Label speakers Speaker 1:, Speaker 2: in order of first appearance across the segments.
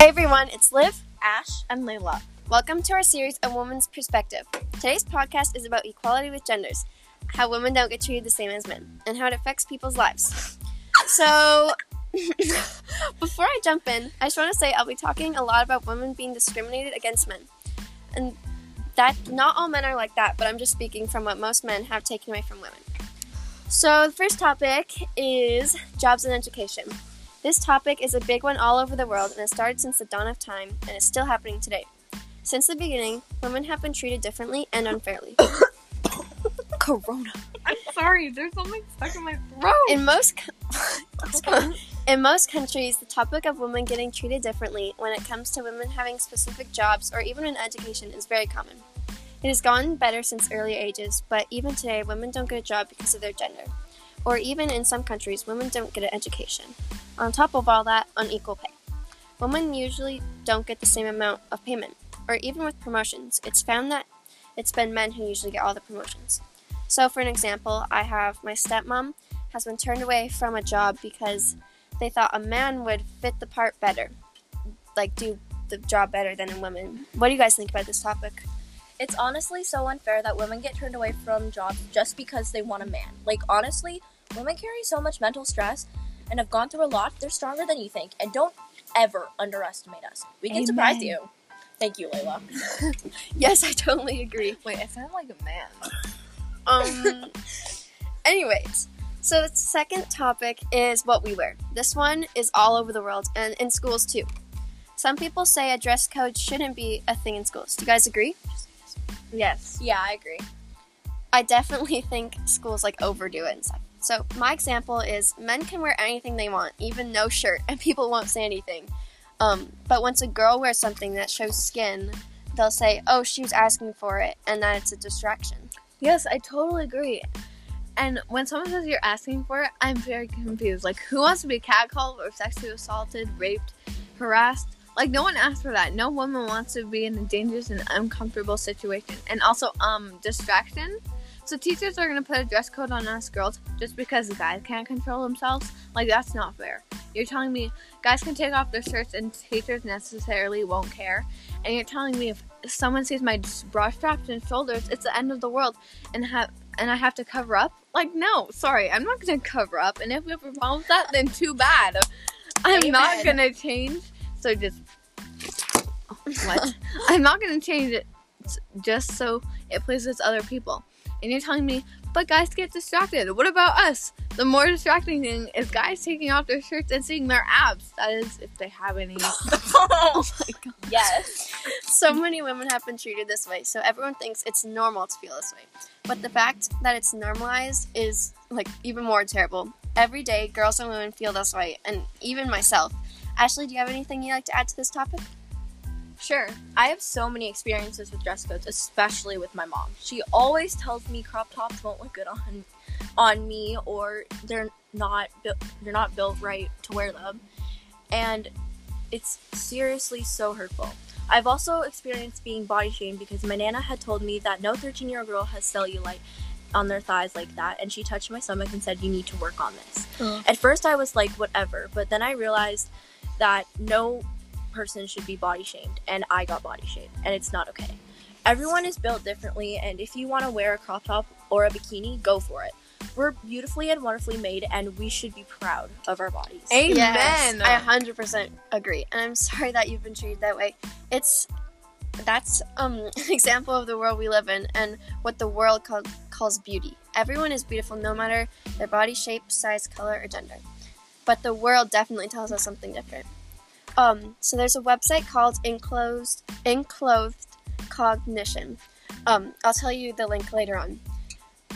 Speaker 1: Hey everyone, it's Liv.
Speaker 2: Ash and Layla.
Speaker 1: Welcome to our series of Women's Perspective. Today's podcast is about equality with genders, how women don't get treated the same as men, and how it affects people's lives. So, before I jump in, I just want to say I'll be talking a lot about women being discriminated against men. And that not all men are like that, but I'm just speaking from what most men have taken away from women. So, the first topic is jobs and education. This topic is a big one all over the world and it started since the dawn of time and is still happening today. Since the beginning, women have been treated differently and unfairly. Corona.
Speaker 2: I'm sorry, there's something stuck in my throat.
Speaker 1: In most co- in most countries, the topic of women getting treated differently when it comes to women having specific jobs or even in education is very common. It has gotten better since earlier ages, but even today, women don't get a job because of their gender. Or even in some countries, women don't get an education. On top of all that, unequal pay. Women usually don't get the same amount of payment, or even with promotions. It's found that it's been men who usually get all the promotions. So, for an example, I have my stepmom has been turned away from a job because they thought a man would fit the part better, like do the job better than a woman. What do you guys think about this topic?
Speaker 3: It's honestly so unfair that women get turned away from jobs just because they want a man. Like, honestly, women carry so much mental stress and have gone through a lot. They're stronger than you think. And don't ever underestimate us. We can
Speaker 2: Amen.
Speaker 3: surprise you. Thank you, Layla.
Speaker 1: Yes, I totally agree.
Speaker 2: Wait, I sound like a man.
Speaker 1: Um. anyways, so the second topic is what we wear. This one is all over the world and in schools too. Some people say a dress code shouldn't be a thing in schools. Do you guys agree?
Speaker 2: Yes.
Speaker 3: Yeah, I agree.
Speaker 1: I definitely think schools like overdo it and stuff. So my example is men can wear anything they want, even no shirt, and people won't say anything. Um, but once a girl wears something that shows skin, they'll say, "Oh, she was asking for it," and that it's a distraction.
Speaker 2: Yes, I totally agree. And when someone says you're asking for it, I'm very confused. Like, who wants to be catcalled or sexually assaulted, raped, harassed? Like, no one asked for that. No woman wants to be in a dangerous and uncomfortable situation. And also, um, distraction. So teachers are gonna put a dress code on us girls just because the guys can't control themselves. Like, that's not fair. You're telling me guys can take off their shirts and teachers necessarily won't care. And you're telling me if someone sees my bra straps and shoulders, it's the end of the world, and have and I have to cover up? Like, no, sorry, I'm not gonna cover up. And if we have a problem with that, then too bad. I'm not gonna change. So just what? I'm not gonna change it just so it pleases other people. And you're telling me, but guys get distracted. What about us? The more distracting thing is guys taking off their shirts and seeing their abs. That is, if they have any.
Speaker 1: Oh my god.
Speaker 3: yes.
Speaker 1: So many women have been treated this way, so everyone thinks it's normal to feel this way. But the fact that it's normalized is like even more terrible. Every day, girls and women feel this way, and even myself. Ashley, do you have anything you'd like to add to this topic?
Speaker 3: Sure. I have so many experiences with dress codes, especially with my mom. She always tells me crop tops won't look good on on me or they're not built they're not built right to wear them. And it's seriously so hurtful. I've also experienced being body shamed because my nana had told me that no 13-year-old girl has cellulite on their thighs like that and she touched my stomach and said you need to work on this.
Speaker 1: Oh.
Speaker 3: At first I was like whatever, but then I realized that no person should be body shamed and I got body shamed and it's not okay. Everyone is built differently and if you want to wear a crop top or a bikini, go for it. We're beautifully and wonderfully made and we should be proud of our bodies.
Speaker 2: Amen.
Speaker 1: Yes, I 100% agree, and I'm sorry that you've been treated that way. It's that's um, an example of the world we live in and what the world call, calls beauty. Everyone is beautiful, no matter their body shape, size, color, or gender. But the world definitely tells us something different. Um, so there's a website called Enclosed Enclothed Cognition. Um, I'll tell you the link later on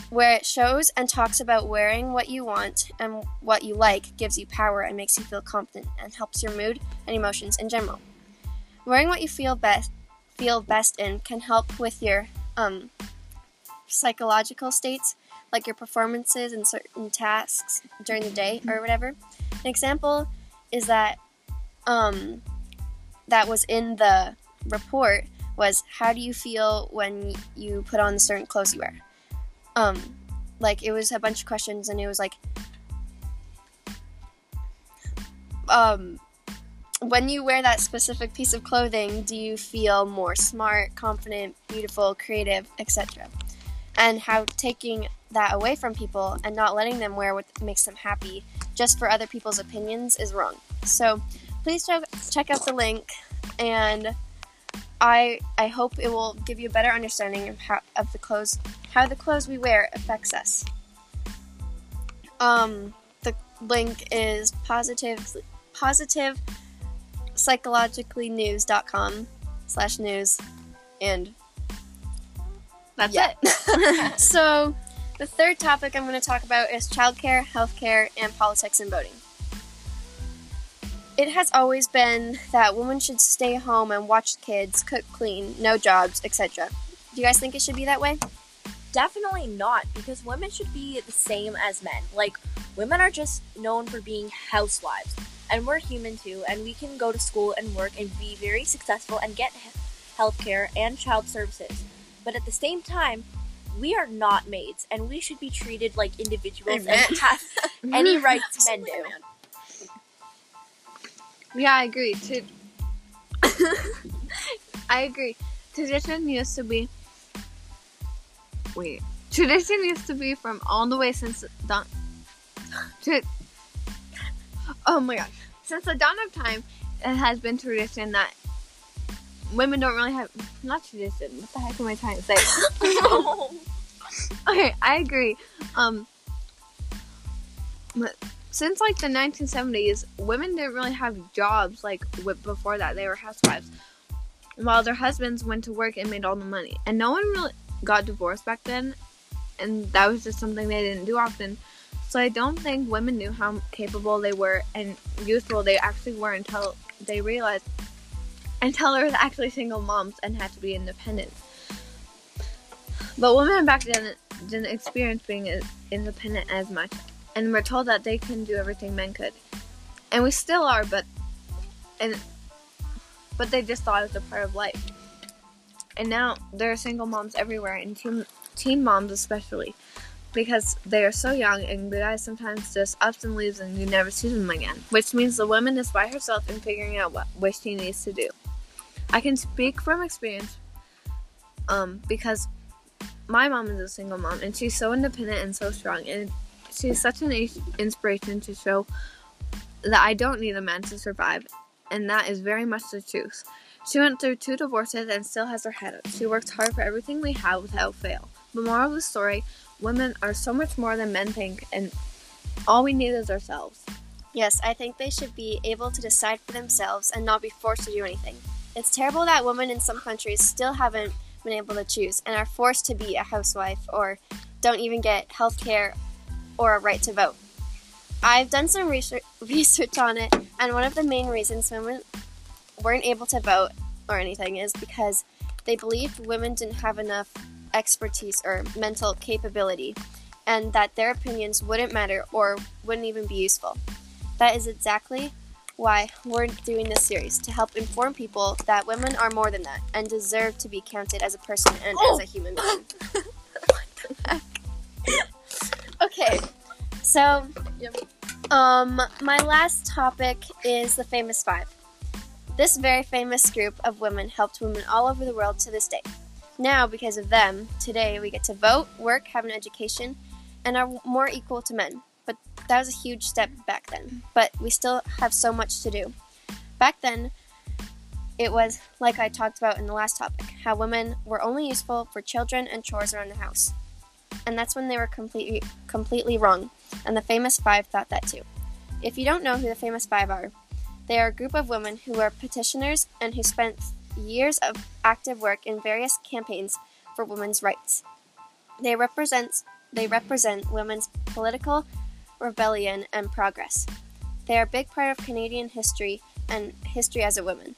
Speaker 1: where it shows and talks about wearing what you want and what you like gives you power and makes you feel confident and helps your mood and emotions in general. Wearing what you feel best feel best in can help with your um, psychological states, like your performances in certain tasks during the day or whatever. An example is that um, that was in the report was how do you feel when you put on the certain clothes you wear? um like it was a bunch of questions and it was like um when you wear that specific piece of clothing, do you feel more smart, confident, beautiful, creative, etc.? And how taking that away from people and not letting them wear what makes them happy just for other people's opinions is wrong. So please check, check out the link and I I hope it will give you a better understanding of how of the clothes how the clothes we wear affects us. Um the link is positive positive psychologicallynews.com slash news and
Speaker 2: That's
Speaker 1: Yeah.
Speaker 2: it.
Speaker 1: so the third topic I'm going to talk about is childcare, healthcare, and politics and voting. It has always been that women should stay home and watch kids, cook, clean, no jobs, etc. Do you guys think it should be that way?
Speaker 3: Definitely not, because women should be the same as men. Like, women are just known for being housewives, and we're human too, and we can go to school and work and be very successful and get he- healthcare and child services. But at the same time, we are not maids, and we should be treated like individuals
Speaker 1: Amen.
Speaker 3: and have any rights men do.
Speaker 2: Yeah, I agree. To I agree. Tradition used to be wait. Tradition used to be from all the way since the dawn. To, oh my gosh! Since the dawn of time, it has been tradition that women don't really have not tradition. What the heck am I trying to say? okay, I agree. Um, but since like the 1970s, women didn't really have jobs like before that. They were housewives, while their husbands went to work and made all the money. And no one really got divorced back then, and that was just something they didn't do often. So I don't think women knew how capable they were and useful they actually were until they realized until there was actually single moms and had to be independent. But women back then didn't experience being as independent as much, and we're told that they couldn't do everything men could, and we still are, but and but they just thought it was a part of life. And now there are single moms everywhere, and teen, teen moms especially, because they are so young, and the guy sometimes just ups and leaves, and you never see them again. Which means the woman is by herself and figuring out what, what she needs to do. I can speak from experience, um, because my mom is a single mom, and she's so independent and so strong, and she's such an inspiration to show that I don't need a man to survive, and that is very much the truth. She went through two divorces and still has her head up. She works hard for everything we have without fail. The moral of the story women are so much more than men think, and all we need is ourselves.
Speaker 1: Yes, I think they should be able to decide for themselves and not be forced to do anything. It's terrible that women in some countries still haven't been able to choose and are forced to be a housewife or don't even get health care or a right to vote. I've done some research, on it, and one of the main reasons women weren't able to vote or anything is because they believed women didn't have enough expertise or mental capability and that their opinions wouldn't matter or wouldn't even be useful. That is exactly why we're doing this series to help inform people that women are more than that and deserve to be counted as a person and as a oh! human being. okay, so um, my last topic is the famous five. This very famous group of women helped women all over the world to this day. Now, because of them, today we get to vote, work, have an education, and are more equal to men. But that was a huge step back then. But we still have so much to do. Back then, it was like I talked about in the last topic how women were only useful for children and chores around the house. And that's when they were completely completely wrong. And the famous five thought that too. If you don't know who the famous five are, they are a group of women who were petitioners and who spent years of active work in various campaigns for women's rights. They represent they represent women's political rebellion and progress. They are a big part of Canadian history and history as a woman.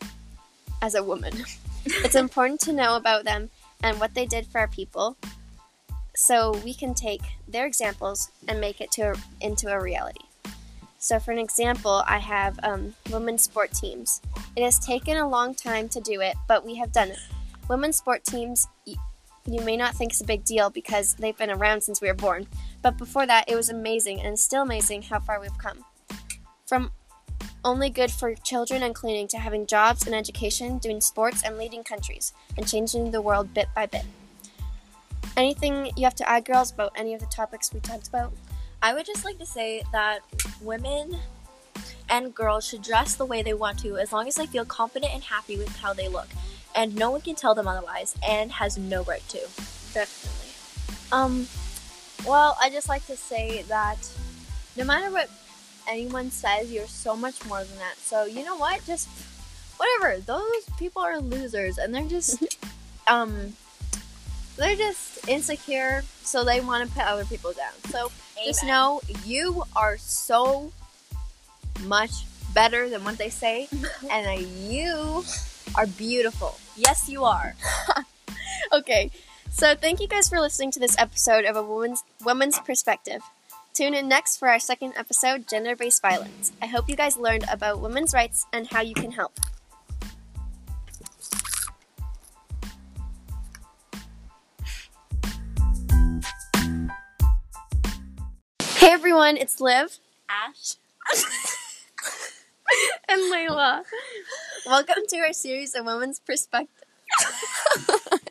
Speaker 1: As a woman. it's important to know about them and what they did for our people so we can take their examples and make it to a, into a reality. So, for an example, I have um, women's sport teams. It has taken a long time to do it, but we have done it. Women's sport teams, y- you may not think it's a big deal because they've been around since we were born, but before that, it was amazing and still amazing how far we've come. From only good for children and cleaning to having jobs and education, doing sports and leading countries, and changing the world bit by bit. Anything you have to add, girls, about any of the topics we talked about?
Speaker 3: I would just like to say that women and girls should dress the way they want to as long as they feel confident and happy with how they look. And no one can tell them otherwise and has no right to.
Speaker 1: Definitely.
Speaker 2: Um, well, I just like to say that no matter what anyone says, you're so much more than that. So you know what? Just whatever. Those people are losers, and they're just um, they're just insecure, so they want to put other people down. So just know you are so much better than what they say, and you are beautiful.
Speaker 3: Yes, you are.
Speaker 1: Okay, so thank you guys for listening to this episode of a woman's woman's perspective. Tune in next for our second episode, gender-based violence. I hope you guys learned about women's rights and how you can help. Everyone, it's Liv
Speaker 3: Ash.
Speaker 1: and Layla. Welcome to our series of women's perspective.